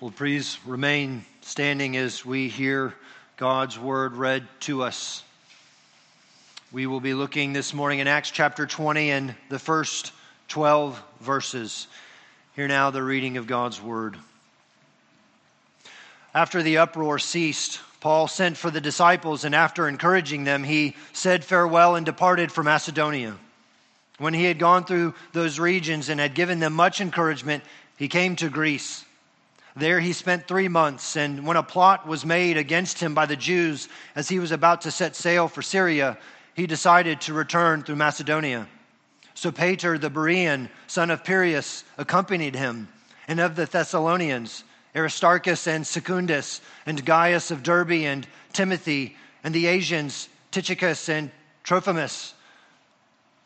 Well, please remain standing as we hear God's word read to us. We will be looking this morning in Acts chapter 20 and the first 12 verses. Hear now the reading of God's word. After the uproar ceased, Paul sent for the disciples, and after encouraging them, he said farewell and departed for Macedonia. When he had gone through those regions and had given them much encouragement, he came to Greece. There he spent three months, and when a plot was made against him by the Jews as he was about to set sail for Syria, he decided to return through Macedonia. Sopater the Berean, son of Pyrrhus, accompanied him, and of the Thessalonians, Aristarchus and Secundus, and Gaius of Derbe, and Timothy, and the Asians, Tychicus and Trophimus.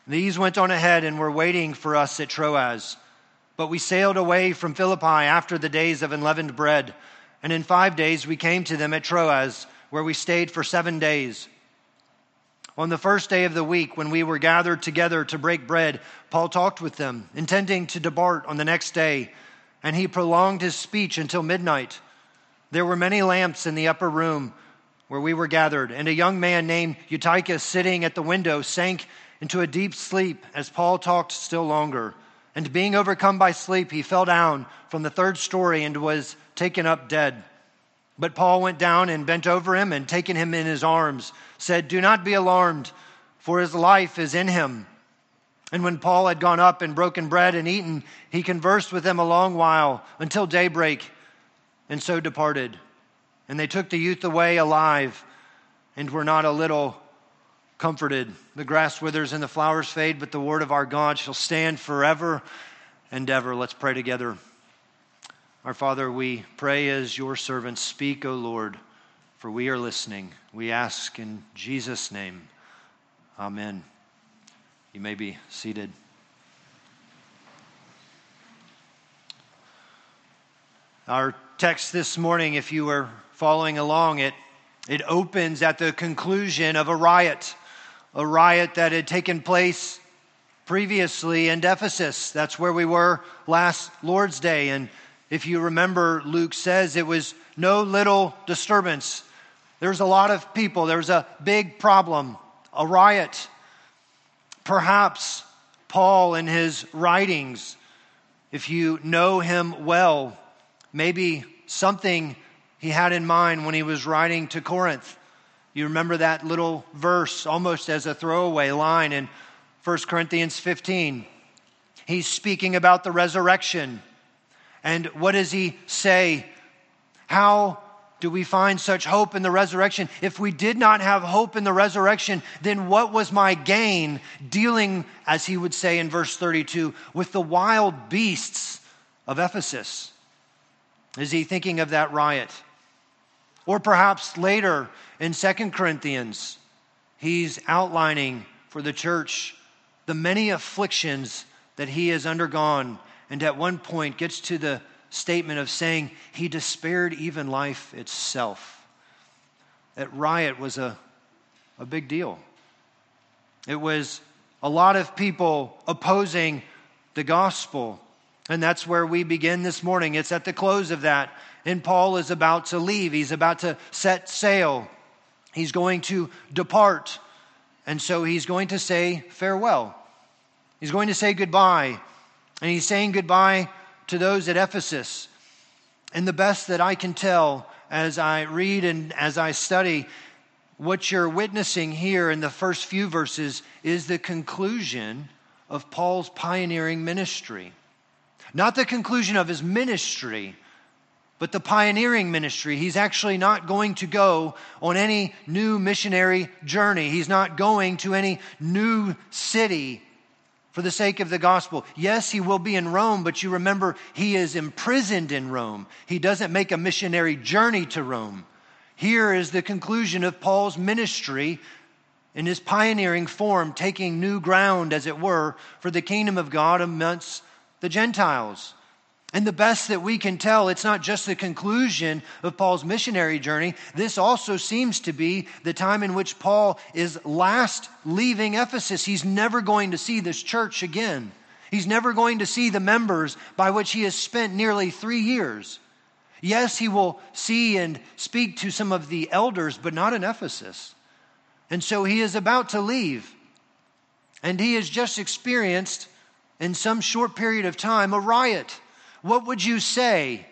These went on ahead and were waiting for us at Troas. But we sailed away from Philippi after the days of unleavened bread, and in five days we came to them at Troas, where we stayed for seven days. On the first day of the week, when we were gathered together to break bread, Paul talked with them, intending to depart on the next day, and he prolonged his speech until midnight. There were many lamps in the upper room where we were gathered, and a young man named Eutychus, sitting at the window, sank into a deep sleep as Paul talked still longer. And being overcome by sleep, he fell down from the third story and was taken up dead. But Paul went down and bent over him and taking him in his arms, said, Do not be alarmed, for his life is in him. And when Paul had gone up and broken bread and eaten, he conversed with them a long while until daybreak, and so departed. And they took the youth away alive and were not a little comforted. The grass withers and the flowers fade, but the word of our God shall stand forever and ever. Let's pray together. Our Father, we pray as your servants speak, O Lord, for we are listening. We ask in Jesus' name. Amen. You may be seated. Our text this morning, if you were following along it, it opens at the conclusion of a riot a riot that had taken place previously in Ephesus. That's where we were last Lord's Day. And if you remember, Luke says it was no little disturbance. There's a lot of people, there's a big problem, a riot. Perhaps Paul, in his writings, if you know him well, maybe something he had in mind when he was writing to Corinth you remember that little verse almost as a throwaway line in 1 Corinthians 15. He's speaking about the resurrection. And what does he say? How do we find such hope in the resurrection? If we did not have hope in the resurrection, then what was my gain dealing, as he would say in verse 32, with the wild beasts of Ephesus? Is he thinking of that riot? Or perhaps later in Second Corinthians, he's outlining for the church the many afflictions that he has undergone, and at one point gets to the statement of saying he despaired even life itself. That riot was a, a big deal. It was a lot of people opposing the gospel. And that's where we begin this morning. It's at the close of that and Paul is about to leave. He's about to set sail. He's going to depart. And so he's going to say farewell. He's going to say goodbye. And he's saying goodbye to those at Ephesus. And the best that I can tell as I read and as I study, what you're witnessing here in the first few verses is the conclusion of Paul's pioneering ministry. Not the conclusion of his ministry, but the pioneering ministry. He's actually not going to go on any new missionary journey. He's not going to any new city for the sake of the gospel. Yes, he will be in Rome, but you remember he is imprisoned in Rome. He doesn't make a missionary journey to Rome. Here is the conclusion of Paul's ministry in his pioneering form, taking new ground, as it were, for the kingdom of God amongst the Gentiles. And the best that we can tell, it's not just the conclusion of Paul's missionary journey. This also seems to be the time in which Paul is last leaving Ephesus. He's never going to see this church again. He's never going to see the members by which he has spent nearly three years. Yes, he will see and speak to some of the elders, but not in Ephesus. And so he is about to leave. And he has just experienced, in some short period of time, a riot. What would you say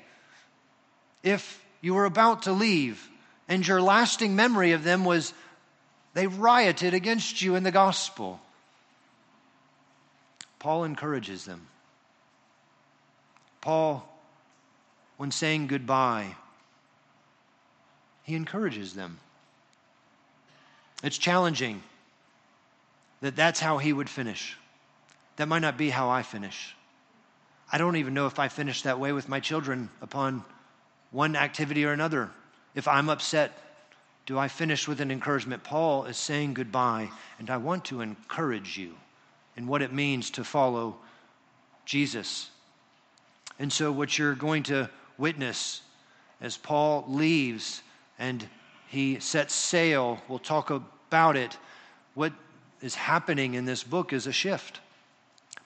if you were about to leave and your lasting memory of them was they rioted against you in the gospel? Paul encourages them. Paul, when saying goodbye, he encourages them. It's challenging that that's how he would finish. That might not be how I finish. I don't even know if I finish that way with my children upon one activity or another. If I'm upset, do I finish with an encouragement? Paul is saying goodbye, and I want to encourage you in what it means to follow Jesus. And so, what you're going to witness as Paul leaves and he sets sail, we'll talk about it. What is happening in this book is a shift.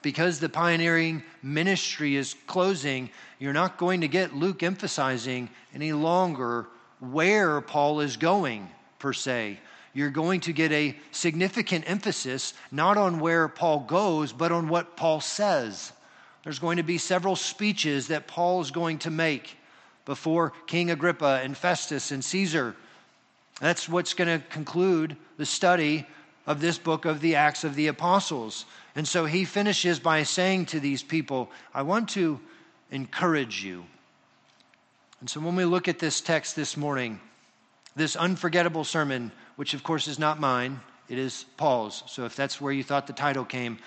Because the pioneering ministry is closing, you're not going to get Luke emphasizing any longer where Paul is going, per se. You're going to get a significant emphasis not on where Paul goes, but on what Paul says. There's going to be several speeches that Paul is going to make before King Agrippa and Festus and Caesar. That's what's going to conclude the study of this book of the Acts of the Apostles. And so he finishes by saying to these people, I want to encourage you. And so when we look at this text this morning, this unforgettable sermon, which of course is not mine, it is Paul's. So if that's where you thought the title came,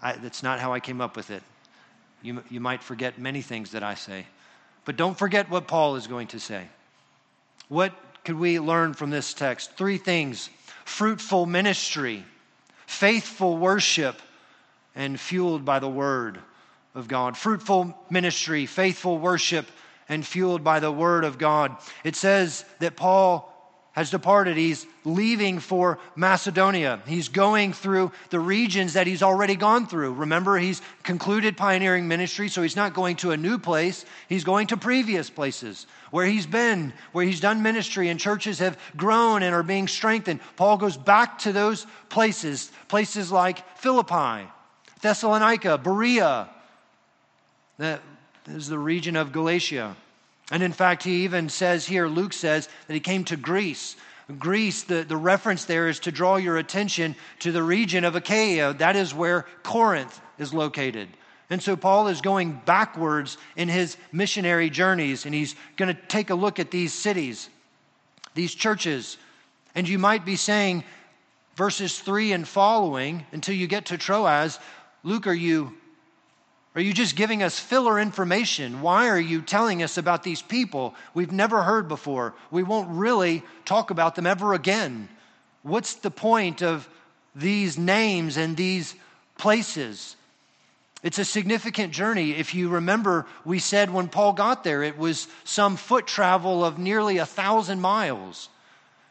I, that's not how I came up with it. You, you might forget many things that I say. But don't forget what Paul is going to say. What could we learn from this text? Three things fruitful ministry, faithful worship, and fueled by the word of God. Fruitful ministry, faithful worship, and fueled by the word of God. It says that Paul has departed. He's leaving for Macedonia. He's going through the regions that he's already gone through. Remember, he's concluded pioneering ministry, so he's not going to a new place. He's going to previous places where he's been, where he's done ministry, and churches have grown and are being strengthened. Paul goes back to those places, places like Philippi, Thessalonica, Berea. That is the region of Galatia. And in fact, he even says here, Luke says that he came to Greece. Greece, the, the reference there is to draw your attention to the region of Achaia. That is where Corinth is located. And so Paul is going backwards in his missionary journeys, and he's going to take a look at these cities, these churches. And you might be saying, verses 3 and following, until you get to Troas, Luke, are you are you just giving us filler information? Why are you telling us about these people we've never heard before? We won't really talk about them ever again. What's the point of these names and these places? It's a significant journey. If you remember, we said when Paul got there, it was some foot travel of nearly a thousand miles.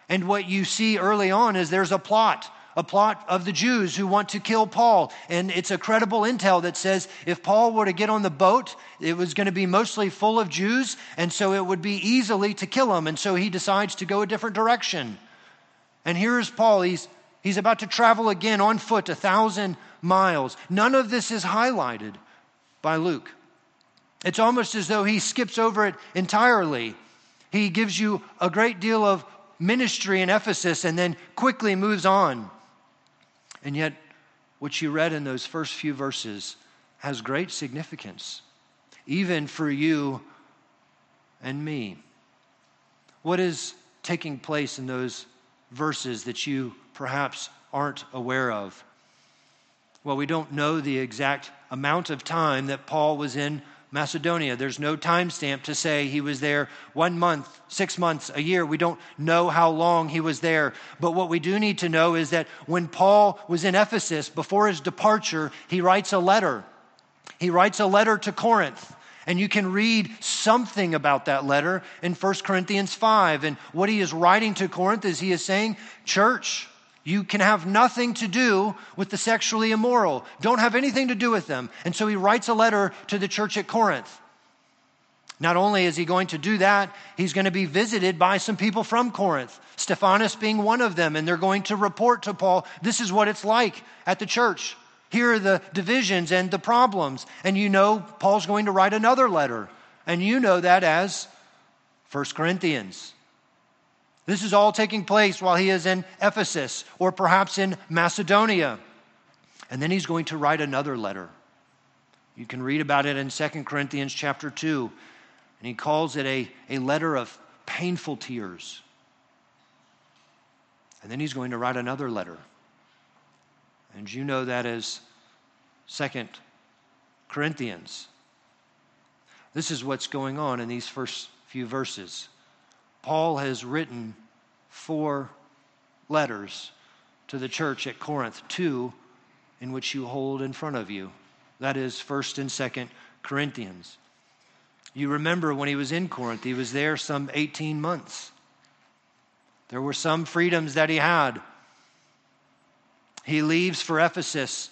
And what you see early on is there's a plot a plot of the Jews who want to kill Paul. And it's a credible intel that says if Paul were to get on the boat, it was going to be mostly full of Jews, and so it would be easily to kill him. And so he decides to go a different direction. And here is Paul. He's, he's about to travel again on foot a thousand miles. None of this is highlighted by Luke. It's almost as though he skips over it entirely. He gives you a great deal of ministry in Ephesus and then quickly moves on. And yet, what you read in those first few verses has great significance, even for you and me. What is taking place in those verses that you perhaps aren't aware of? Well, we don't know the exact amount of time that Paul was in Macedonia. There's no timestamp to say he was there one month, six months, a year. We don't know how long he was there. But what we do need to know is that when Paul was in Ephesus, before his departure, he writes a letter. He writes a letter to Corinth. And you can read something about that letter in 1 Corinthians 5. And what he is writing to Corinth is he is saying, Church, you can have nothing to do with the sexually immoral. Don't have anything to do with them. And so he writes a letter to the church at Corinth. Not only is he going to do that, he's going to be visited by some people from Corinth, Stephanas being one of them, and they're going to report to Paul this is what it's like at the church. Here are the divisions and the problems. And you know, Paul's going to write another letter, and you know that as 1 Corinthians. This is all taking place while he is in Ephesus or perhaps in Macedonia. And then he's going to write another letter. You can read about it in 2 Corinthians chapter 2. And he calls it a, a letter of painful tears. And then he's going to write another letter. And you know that as Second Corinthians. This is what's going on in these first few verses. Paul has written four letters to the church at Corinth, two in which you hold in front of you. That is 1st and 2nd Corinthians. You remember when he was in Corinth, he was there some 18 months. There were some freedoms that he had. He leaves for Ephesus.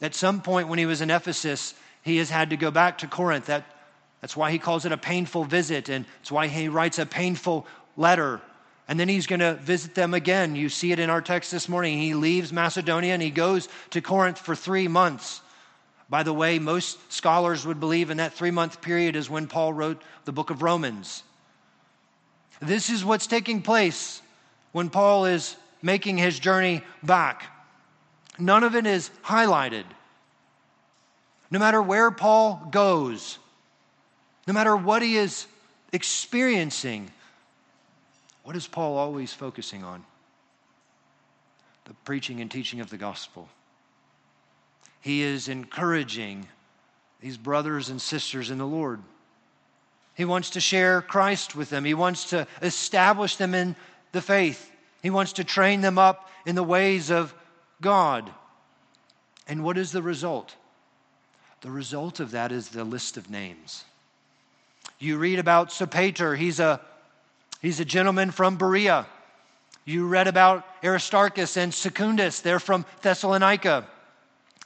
At some point when he was in Ephesus, he has had to go back to Corinth. That, that's why he calls it a painful visit, and it's why he writes a painful letter. And then he's going to visit them again. You see it in our text this morning. He leaves Macedonia and he goes to Corinth for three months. By the way, most scholars would believe in that three month period is when Paul wrote the book of Romans. This is what's taking place when Paul is making his journey back. None of it is highlighted. No matter where Paul goes, no matter what he is experiencing, what is Paul always focusing on? The preaching and teaching of the gospel. He is encouraging these brothers and sisters in the Lord. He wants to share Christ with them. He wants to establish them in the faith. He wants to train them up in the ways of God. And what is the result? The result of that is the list of names. You read about Sopater, he's a, he's a gentleman from Berea. You read about Aristarchus and Secundus, they're from Thessalonica.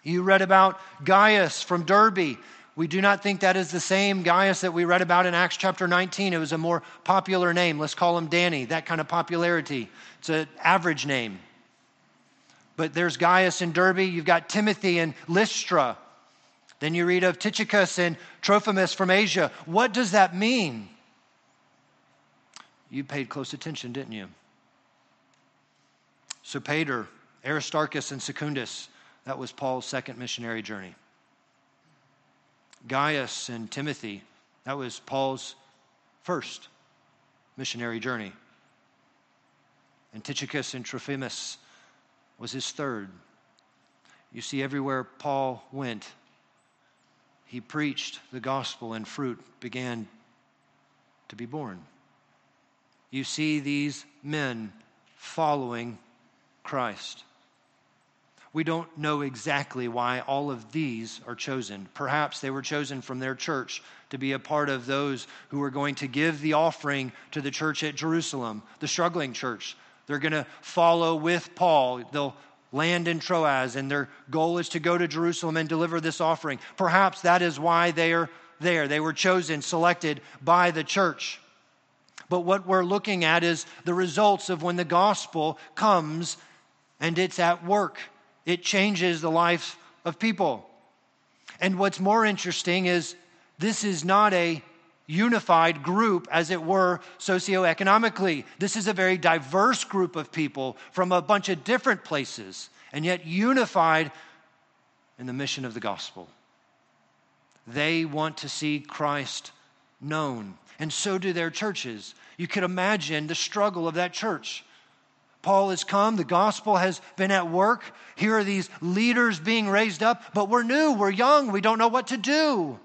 You read about Gaius from Derbe. We do not think that is the same Gaius that we read about in Acts chapter 19. It was a more popular name. Let's call him Danny, that kind of popularity. It's an average name. But there's Gaius in Derbe. You've got Timothy in Lystra. Then you read of Tychicus and Trophimus from Asia. What does that mean? You paid close attention, didn't you? So, Sopater, Aristarchus, and Secundus. That was Paul's second missionary journey. Gaius and Timothy, that was Paul's first missionary journey. And Tychicus and Trophimus was his third. You see, everywhere Paul went, he preached the gospel and fruit began to be borne. You see these men following Christ. We don't know exactly why all of these are chosen. Perhaps they were chosen from their church to be a part of those who are going to give the offering to the church at Jerusalem, the struggling church. They're going to follow with Paul. They'll land in Troas, and their goal is to go to Jerusalem and deliver this offering. Perhaps that is why they are there. They were chosen, selected by the church. But what we're looking at is the results of when the gospel comes and it's at work it changes the life of people. And what's more interesting is this is not a unified group, as it were, socioeconomically. This is a very diverse group of people from a bunch of different places, and yet unified in the mission of the gospel. They want to see Christ known, and so do their churches. You could imagine the struggle of that church. Paul has come, the gospel has been at work. Here are these leaders being raised up, but we're new, we're young, we don't know what to do.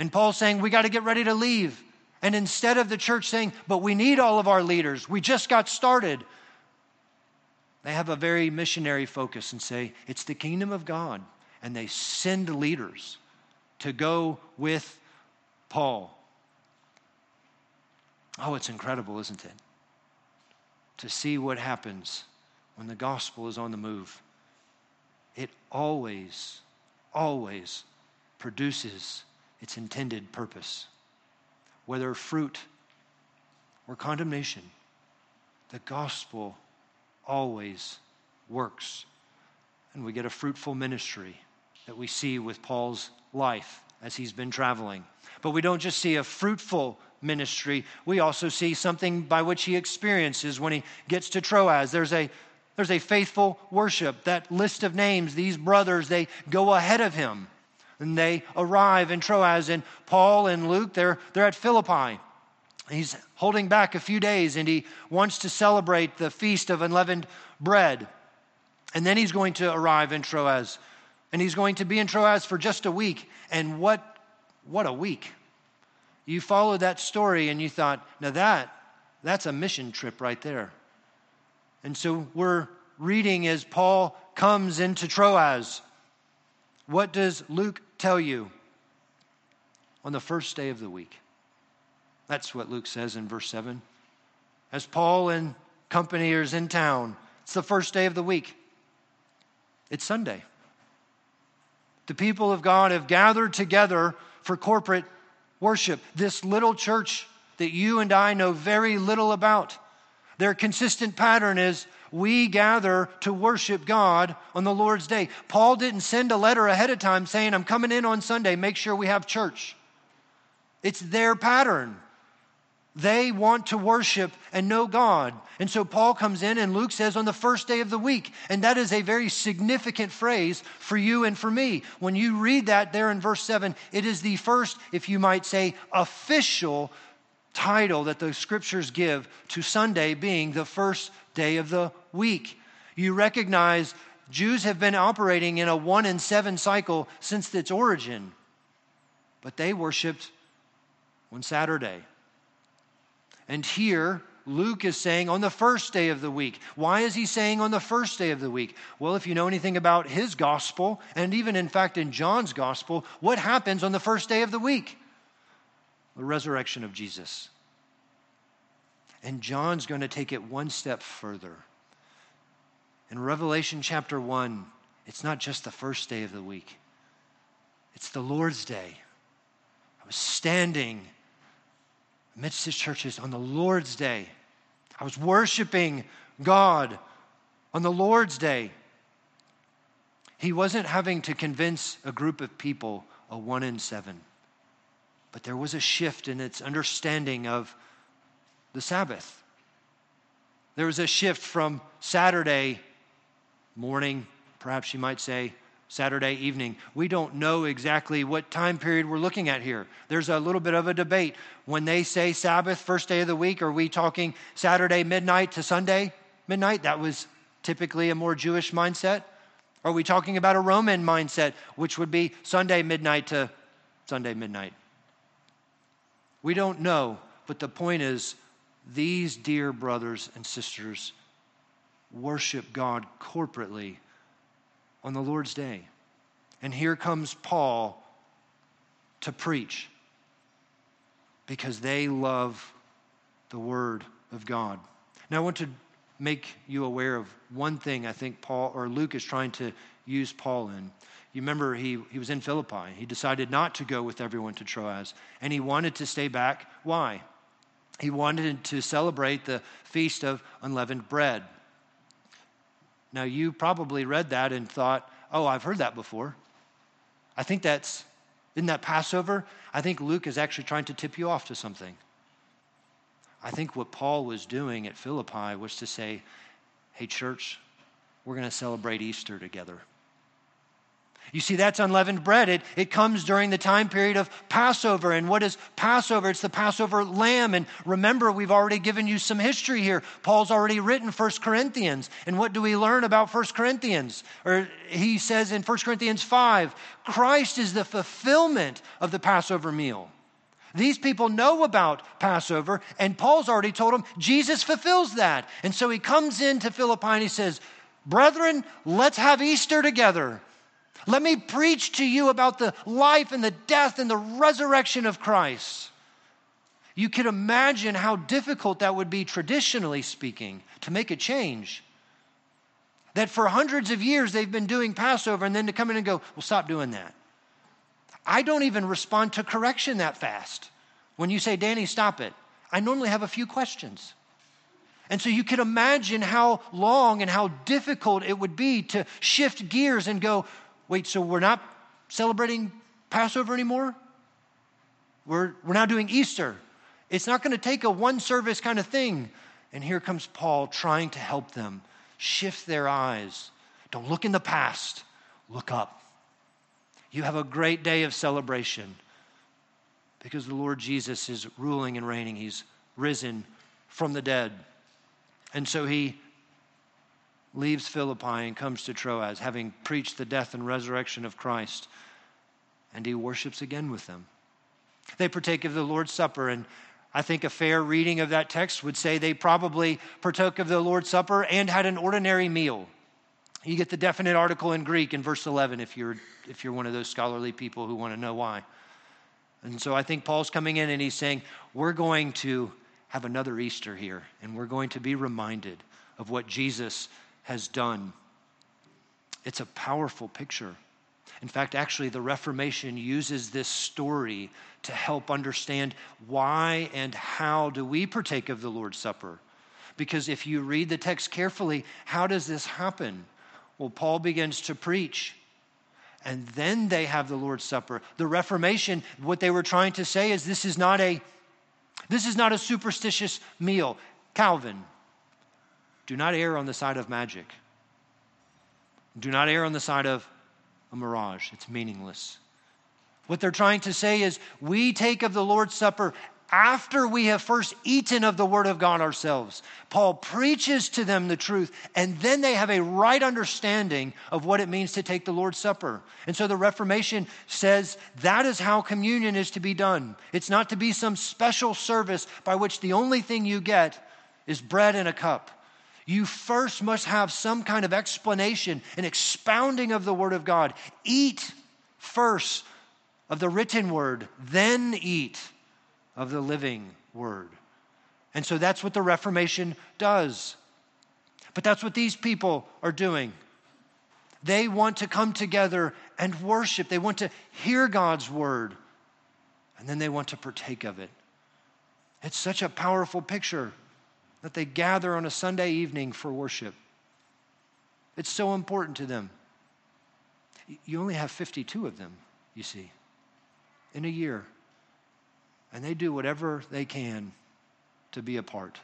And Paul's saying, we got to get ready to leave. And instead of the church saying, but we need all of our leaders, we just got started, they have a very missionary focus and say, it's the kingdom of God. And they send leaders to go with Paul. Oh, it's incredible, isn't it? to see what happens when the gospel is on the move. It always, always produces its intended purpose. whether fruit or condemnation, the gospel always works. And we get a fruitful ministry that we see with Paul's life as he's been traveling. But we don't just see a fruitful ministry, we also see something by which he experiences when he gets to Troas. There's a there's a faithful worship. That list of names, these brothers, they go ahead of him. And they arrive in Troas. And Paul and Luke, they're, they're at Philippi. He's holding back a few days and he wants to celebrate the feast of unleavened bread. And then he's going to arrive in Troas. And he's going to be in Troas for just a week. And what, what a week. You followed that story and you thought, now that, that's a mission trip right there. And so we're reading as Paul comes into Troas. What does Luke tell you? On the first day of the week. That's what Luke says in verse 7. As Paul and company are in town, it's the first day of the week. It's Sunday. The people of God have gathered together for corporate worship. This little church that you and I know very little about. Their consistent pattern is we gather to worship God on the Lord's day. Paul didn't send a letter ahead of time saying, I'm coming in on Sunday, make sure we have church. It's their pattern. They want to worship and know God. And so Paul comes in and Luke says on the first day of the week. And that is a very significant phrase for you and for me. When you read that there in verse 7, it is the first, if you might say, official title that the scriptures give to Sunday being the first day of the week. You recognize Jews have been operating in a one and seven cycle since its origin, but they worshiped on Saturday. And here, Luke is saying on the first day of the week. Why is he saying on the first day of the week? Well, if you know anything about his gospel, and even in fact in John's gospel, what happens on the first day of the week? The resurrection of Jesus. And John's going to take it one step further. In Revelation chapter 1, it's not just the first day of the week, it's the Lord's day. I was standing amidst his churches on the Lord's day. I was worshiping God on the Lord's day. He wasn't having to convince a group of people a one in seven. But there was a shift in its understanding of the Sabbath. There was a shift from Saturday morning, perhaps you might say, Saturday evening. We don't know exactly what time period we're looking at here. There's a little bit of a debate. When they say Sabbath, first day of the week, are we talking Saturday midnight to Sunday midnight? That was typically a more Jewish mindset. Are we talking about a Roman mindset, which would be Sunday midnight to Sunday midnight? We don't know, but the point is, these dear brothers and sisters worship God corporately on the Lord's day. And here comes Paul to preach because they love the Word of God. Now, I want to make you aware of one thing I think Paul or Luke is trying to use Paul in. You remember he, he was in Philippi. He decided not to go with everyone to Troas, and he wanted to stay back. Why? He wanted to celebrate the feast of unleavened bread. Now, you probably read that and thought, oh, I've heard that before. I think that's, isn't that Passover? I think Luke is actually trying to tip you off to something. I think what Paul was doing at Philippi was to say, hey, church, we're going to celebrate Easter together. You see, that's unleavened bread. It, it comes during the time period of Passover. And what is Passover? It's the Passover lamb. And remember, we've already given you some history here. Paul's already written 1 Corinthians. And what do we learn about 1 Corinthians? Or he says in 1 Corinthians 5 Christ is the fulfillment of the Passover meal. These people know about Passover, and Paul's already told them Jesus fulfills that. And so he comes into Philippi and he says, Brethren, let's have Easter together. Let me preach to you about the life and the death and the resurrection of Christ. You can imagine how difficult that would be, traditionally speaking, to make a change. That for hundreds of years they've been doing Passover and then to come in and go, well, stop doing that. I don't even respond to correction that fast. When you say, Danny, stop it, I normally have a few questions. And so you can imagine how long and how difficult it would be to shift gears and go, wait, so we're not celebrating Passover anymore? We're, we're now doing Easter. It's not going to take a one service kind of thing. And here comes Paul trying to help them shift their eyes. Don't look in the past, look up. You have a great day of celebration because the Lord Jesus is ruling and reigning. He's risen from the dead. And so he leaves Philippi and comes to Troas, having preached the death and resurrection of Christ, and he worships again with them. They partake of the Lord's Supper, and I think a fair reading of that text would say they probably partook of the Lord's Supper and had an ordinary meal. You get the definite article in Greek in verse 11 if you're, if you're one of those scholarly people who want to know why. And so I think Paul's coming in and he's saying, We're going to have another Easter here, and we're going to be reminded of what Jesus has done. It's a powerful picture. In fact, actually, the Reformation uses this story to help understand why and how do we partake of the Lord's Supper. Because if you read the text carefully, how does this happen? Well, Paul begins to preach, and then they have the Lord's Supper. The Reformation, what they were trying to say is this is not a this is not a superstitious meal. Calvin, do not err on the side of magic. Do not err on the side of a mirage. It's meaningless. What they're trying to say is we take of the Lord's Supper after we have first eaten of the Word of God ourselves. Paul preaches to them the truth, and then they have a right understanding of what it means to take the Lord's Supper. And so the Reformation says that is how communion is to be done. It's not to be some special service by which the only thing you get is bread and a cup. You first must have some kind of explanation, an expounding of the Word of God. Eat first of the written Word, then eat of the living word. And so that's what the Reformation does. But that's what these people are doing. They want to come together and worship, they want to hear God's word, and then they want to partake of it. It's such a powerful picture that they gather on a Sunday evening for worship. It's so important to them. You only have 52 of them, you see, in a year and they do whatever they can to be a part.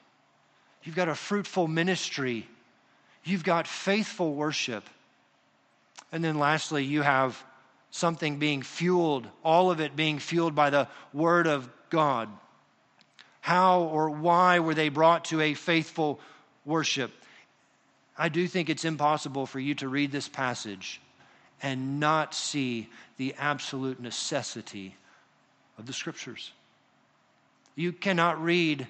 You've got a fruitful ministry, you've got faithful worship. And then lastly, you have something being fueled, all of it being fueled by the Word of God. How or why were they brought to a faithful worship? I do think it's impossible for you to read this passage and not see the absolute necessity of the Scriptures. You cannot read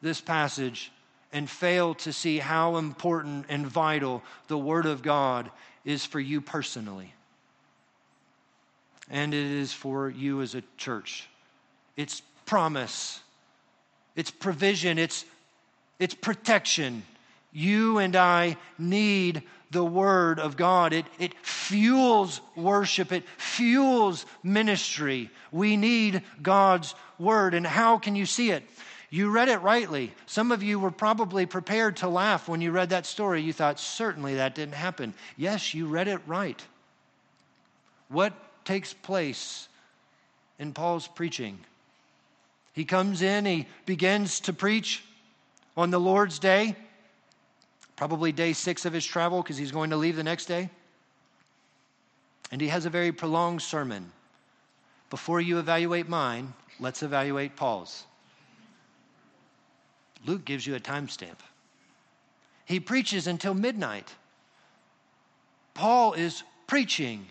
this passage and fail to see how important and vital the Word of God is for you personally. And it is for you as a church. It's promise, it's provision, it's, it's protection. You and I need the Word of God. It, it fuels worship, it fuels ministry. We need God's Word. And how can you see it? You read it rightly. Some of you were probably prepared to laugh when you read that story. You thought, certainly that didn't happen. Yes, you read it right. What takes place in Paul's preaching? He comes in, he begins to preach on the Lord's day probably day six of his travel because he's going to leave the next day. And he has a very prolonged sermon. Before you evaluate mine, let's evaluate Paul's. Luke gives you a timestamp. He preaches until midnight. Paul is preaching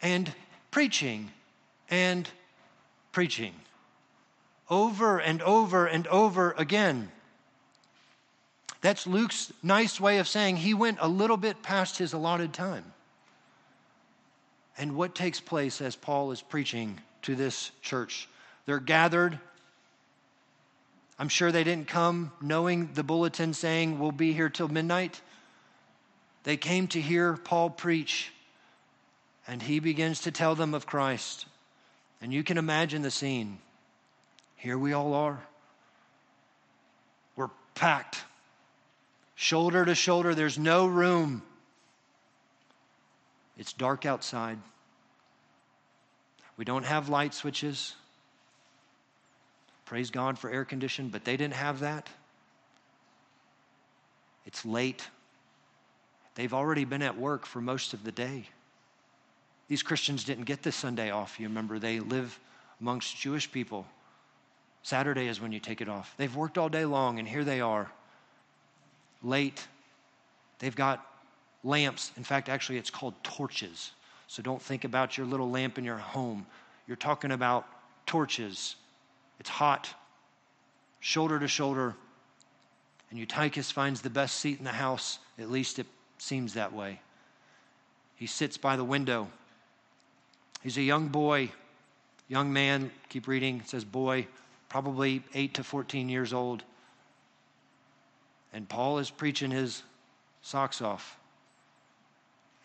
and preaching and preaching over and over and over again. That's Luke's nice way of saying he went a little bit past his allotted time. And what takes place as Paul is preaching to this church? They're gathered. I'm sure they didn't come knowing the bulletin saying we'll be here till midnight. They came to hear Paul preach, and he begins to tell them of Christ. And you can imagine the scene. Here we all are. We're packed, shoulder to shoulder. There's no room. It's dark outside. We don't have light switches. Praise God for air conditioning, but they didn't have that. It's late. They've already been at work for most of the day. These Christians didn't get this Sunday off. You remember, they live amongst Jewish people. Saturday is when you take it off. They've worked all day long, and here they are, late. They've got lamps. In fact, actually, it's called torches. So don't think about your little lamp in your home. You're talking about torches it's hot, shoulder to shoulder. And Eutychus finds the best seat in the house. At least it seems that way. He sits by the window. He's a young boy, young man. Keep reading. It says boy, probably 8 to 14 years old. And Paul is preaching his socks off.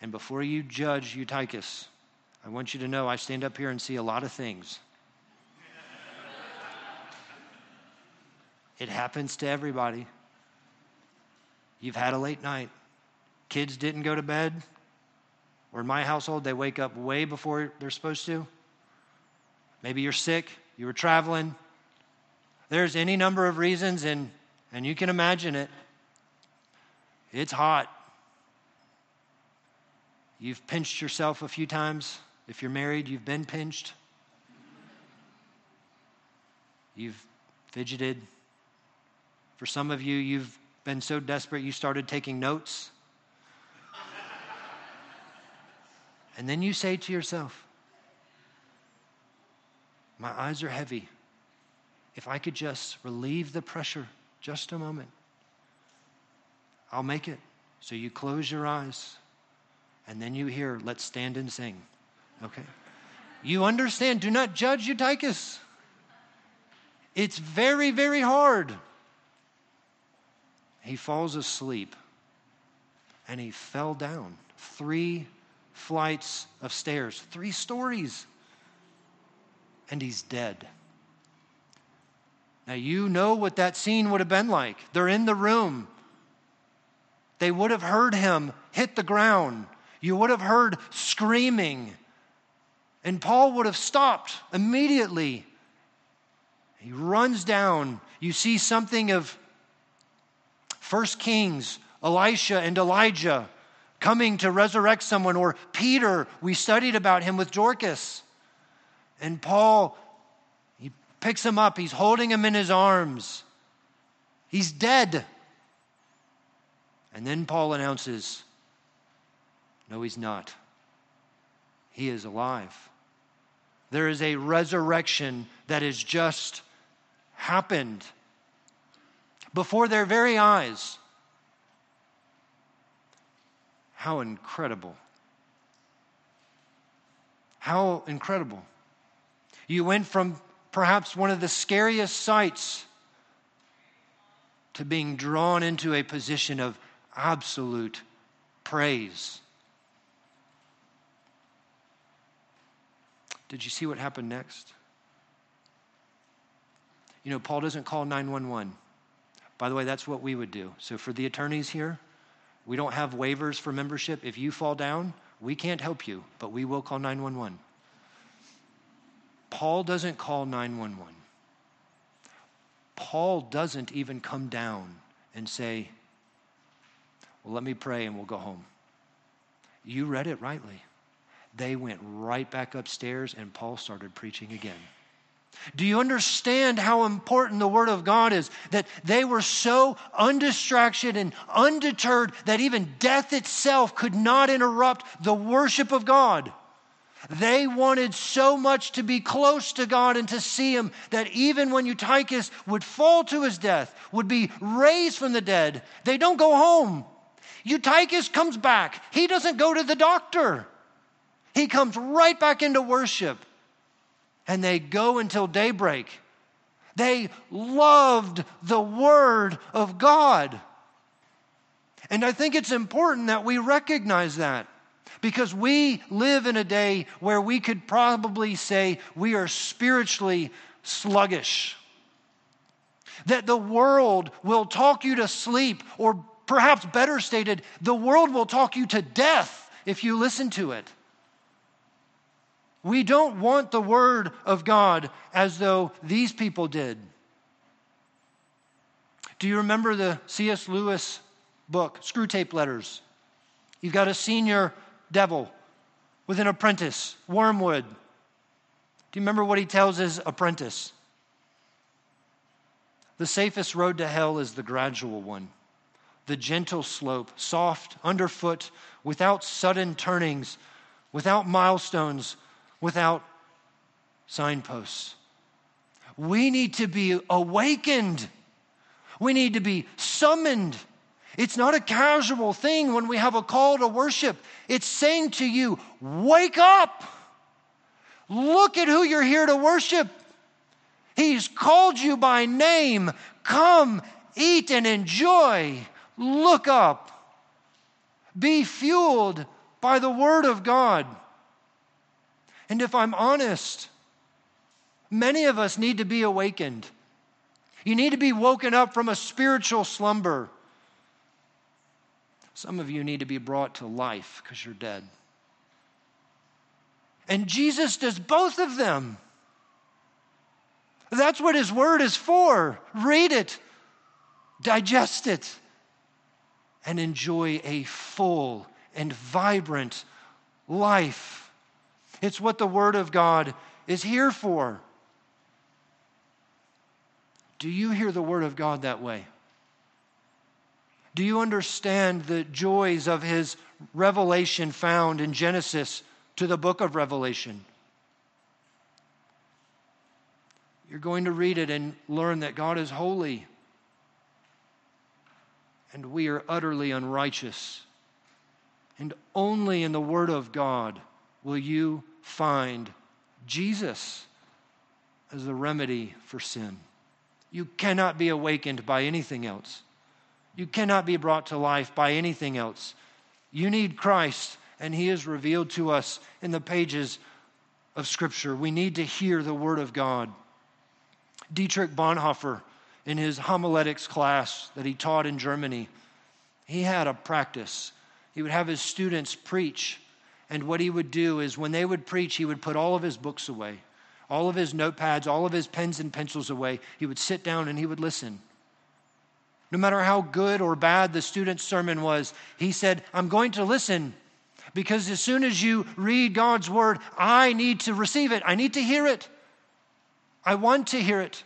And before you judge Eutychus, I want you to know I stand up here and see a lot of things. It happens to everybody. You've had a late night. Kids didn't go to bed. Or in my household, they wake up way before they're supposed to. Maybe you're sick, you were traveling. There's any number of reasons, and, and you can imagine it. It's hot. You've pinched yourself a few times. If you're married, you've been pinched. You've fidgeted. For some of you, you've been so desperate you started taking notes. and then you say to yourself, My eyes are heavy. If I could just relieve the pressure just a moment, I'll make it. So you close your eyes and then you hear, Let's stand and sing. Okay? You understand, do not judge Eutychus. It's very, very hard he falls asleep and he fell down three flights of stairs, three stories, and he's dead. Now, you know what that scene would have been like. They're in the room. They would have heard him hit the ground. You would have heard screaming. And Paul would have stopped immediately. He runs down. You see something of First Kings, Elisha and Elijah coming to resurrect someone, or Peter, we studied about him with Dorcas. And Paul, picks him up, he's holding him in his arms. He's dead. And then Paul announces, No, he's not. He is alive. There is a resurrection that has just happened before their very eyes. How incredible! How incredible. You went from perhaps one of the scariest sights to being drawn into a position of absolute praise. Did you see what happened next? You know, Paul doesn't call 911. By the way, that's what we would do. So for the attorneys here, we don't have waivers for membership. If you fall down, we can't help you, but we will call 911. Paul doesn't call 911. Paul doesn't even come down and say, Well, let me pray and we'll go home. You read it rightly. They went right back upstairs and Paul started preaching again. Do you understand how important the Word of God is? That they were so undistracted and undeterred that even death itself could not interrupt the worship of God. They wanted so much to be close to God and to see Him that even when Eutychus would fall to his death, would be raised from the dead, they don't go home. Eutychus comes back. He doesn't go to the doctor, he comes right back into worship and they go until daybreak. They loved the Word of God. And I think it's important that we recognize that because we live in a day where we could probably say we are spiritually sluggish. that the world will talk you to sleep, or perhaps better stated, the world will talk you to death if you listen to it. We don't want the Word of God as though these people did. Do you remember the C.S. Lewis book, Screwtape Letters? You've got a senior devil with an apprentice, Wormwood. Do you remember what he tells his apprentice? The safest road to hell is the gradual one, the gentle slope, soft underfoot, without sudden turnings, without milestones, without signposts. We need to be awakened. We need to be summoned. It's not a casual thing when we have a call to worship. It's saying to you, wake up. Look at who you're here to worship. He's called you by name. Come, eat and enjoy. Look up. Be fueled by the Word of God. And if I'm honest, many of us need to be awakened. You need to be woken up from a spiritual slumber. Some of you need to be brought to life because you're dead. And Jesus does both of them. That's what His Word is for. Read it, digest it, and enjoy a full and vibrant life. It's what the Word of God is here for. Do you hear the Word of God that way? Do you understand the joys of His revelation found in Genesis to the book of Revelation? You're going to read it and learn that God is holy and we are utterly unrighteous. And only in the Word of God will you find Jesus as the remedy for sin. You cannot be awakened by anything else. You cannot be brought to life by anything else. You need Christ, and He is revealed to us in the pages of Scripture. We need to hear the Word of God. Dietrich Bonhoeffer, in his homiletics class that he taught in Germany, he had a practice. He would have his students preach and what he would do is when they would preach, he would put all of his books away, all of his notepads, all of his pens and pencils away. He would sit down and he would listen. No matter how good or bad the student's sermon was, he said, I'm going to listen because as soon as you read God's word, I need to receive it. I need to hear it. I want to hear it.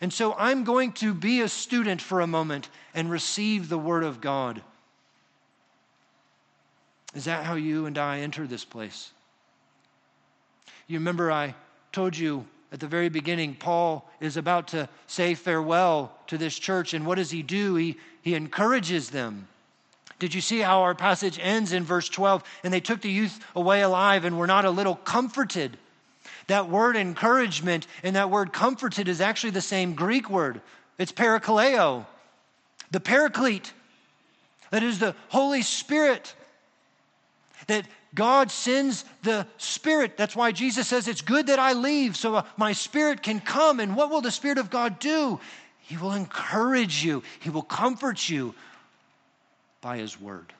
And so I'm going to be a student for a moment and receive the word of God. Is that how you and I enter this place? You remember I told you at the very beginning, Paul is about to say farewell to this church, and what does he do? He, he encourages them. Did you see how our passage ends in verse 12? And they took the youth away alive and were not a little comforted. That word encouragement and that word comforted is actually the same Greek word. It's parakaleo, the paraclete. That is the Holy Spirit that God sends the Spirit. That's why Jesus says, It's good that I leave so my Spirit can come. And what will the Spirit of God do? He will encourage you, He will comfort you by His Word.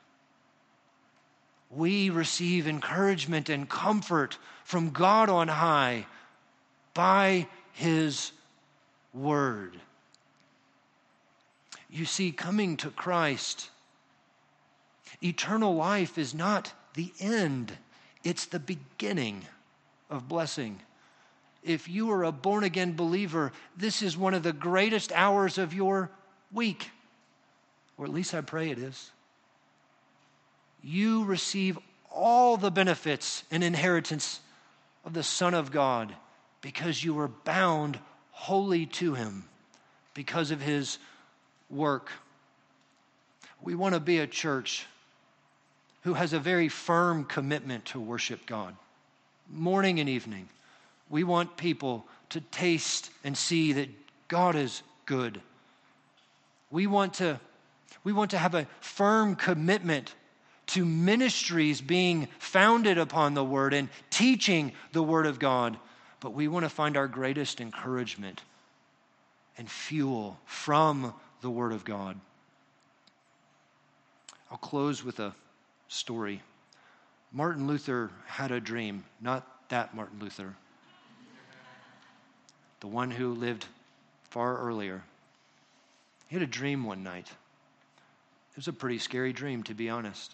We receive encouragement and comfort from God on high by His Word. You see, coming to Christ, eternal life is not the end, it's the beginning of blessing. If you are a born again believer, this is one of the greatest hours of your week, or at least I pray it is. You receive all the benefits and inheritance of the Son of God because you were bound wholly to Him because of His work. We want to be a church who has a very firm commitment to worship God. Morning and evening, we want people to taste and see that God is good. We want to, we want to have a firm commitment to ministries being founded upon the Word and teaching the Word of God. But we want to find our greatest encouragement and fuel from the Word of God. I'll close with a story. Martin Luther had a dream, not that Martin Luther, the one who lived far earlier. He had a dream one night. It was a pretty scary dream, to be honest.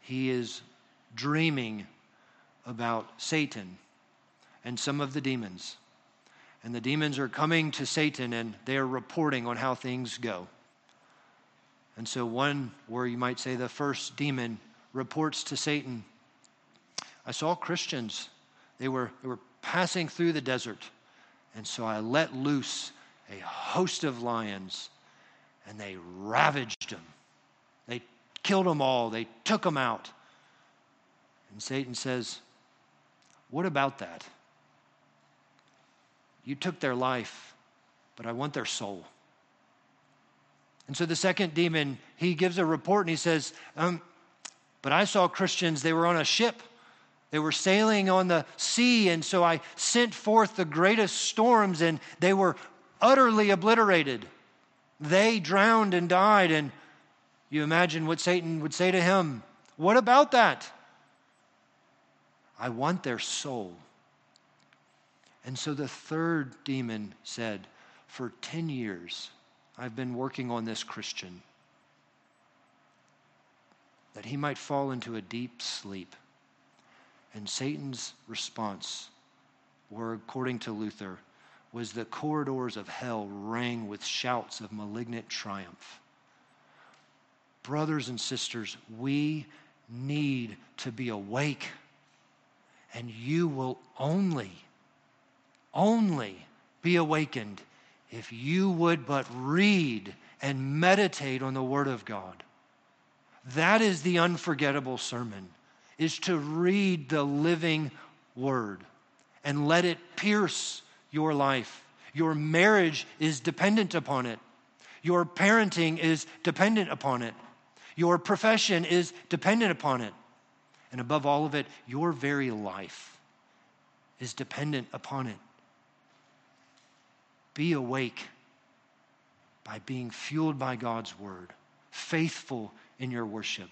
He is dreaming about Satan and some of the demons. And the demons are coming to Satan and they are reporting on how things go. And so, one, where you might say the first demon reports to Satan I saw Christians. They were, they were passing through the desert. And so I let loose a host of lions and they ravaged them. They killed them all, they took them out. And Satan says, What about that? You took their life, but I want their soul. And so the second demon, he gives a report and he says, um, But I saw Christians, they were on a ship. They were sailing on the sea, and so I sent forth the greatest storms, and they were utterly obliterated. They drowned and died. And you imagine what Satan would say to him What about that? I want their soul. And so the third demon said, For 10 years, I've been working on this Christian that he might fall into a deep sleep. And Satan's response, or according to Luther, was the corridors of hell rang with shouts of malignant triumph. Brothers and sisters, we need to be awake, and you will only, only be awakened if you would but read and meditate on the Word of God. That is the unforgettable sermon, is to read the living Word and let it pierce your life. Your marriage is dependent upon it. Your parenting is dependent upon it. Your profession is dependent upon it. And above all of it, your very life is dependent upon it. Be awake by being fueled by God's word, faithful in your worship,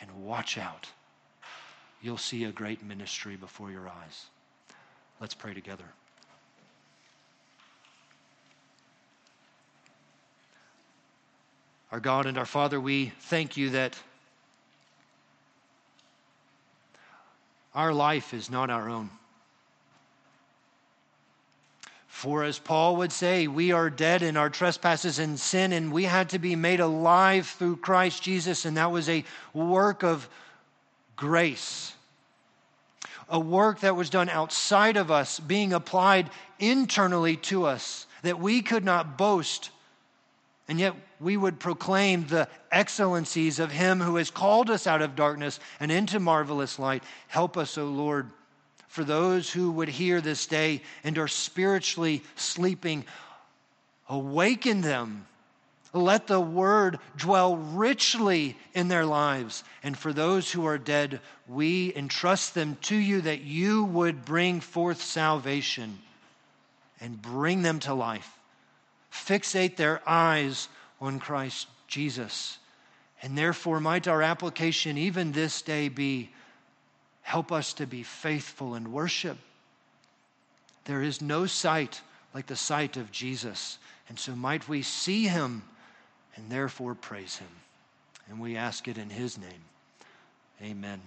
and watch out. You'll see a great ministry before your eyes. Let's pray together. Our God and our Father, we thank you that our life is not our own. For as Paul would say, we are dead in our trespasses and sin, and we had to be made alive through Christ Jesus, and that was a work of grace. A work that was done outside of us, being applied internally to us, that we could not boast, and yet we would proclaim the excellencies of Him who has called us out of darkness and into marvelous light. Help us, O Lord for those who would hear this day and are spiritually sleeping. Awaken them. Let the word dwell richly in their lives. And for those who are dead, we entrust them to you that you would bring forth salvation and bring them to life. Fixate their eyes on Christ Jesus. And therefore, might our application even this day be Help us to be faithful in worship. There is no sight like the sight of Jesus. And so might we see him and therefore praise him. And we ask it in his name. Amen.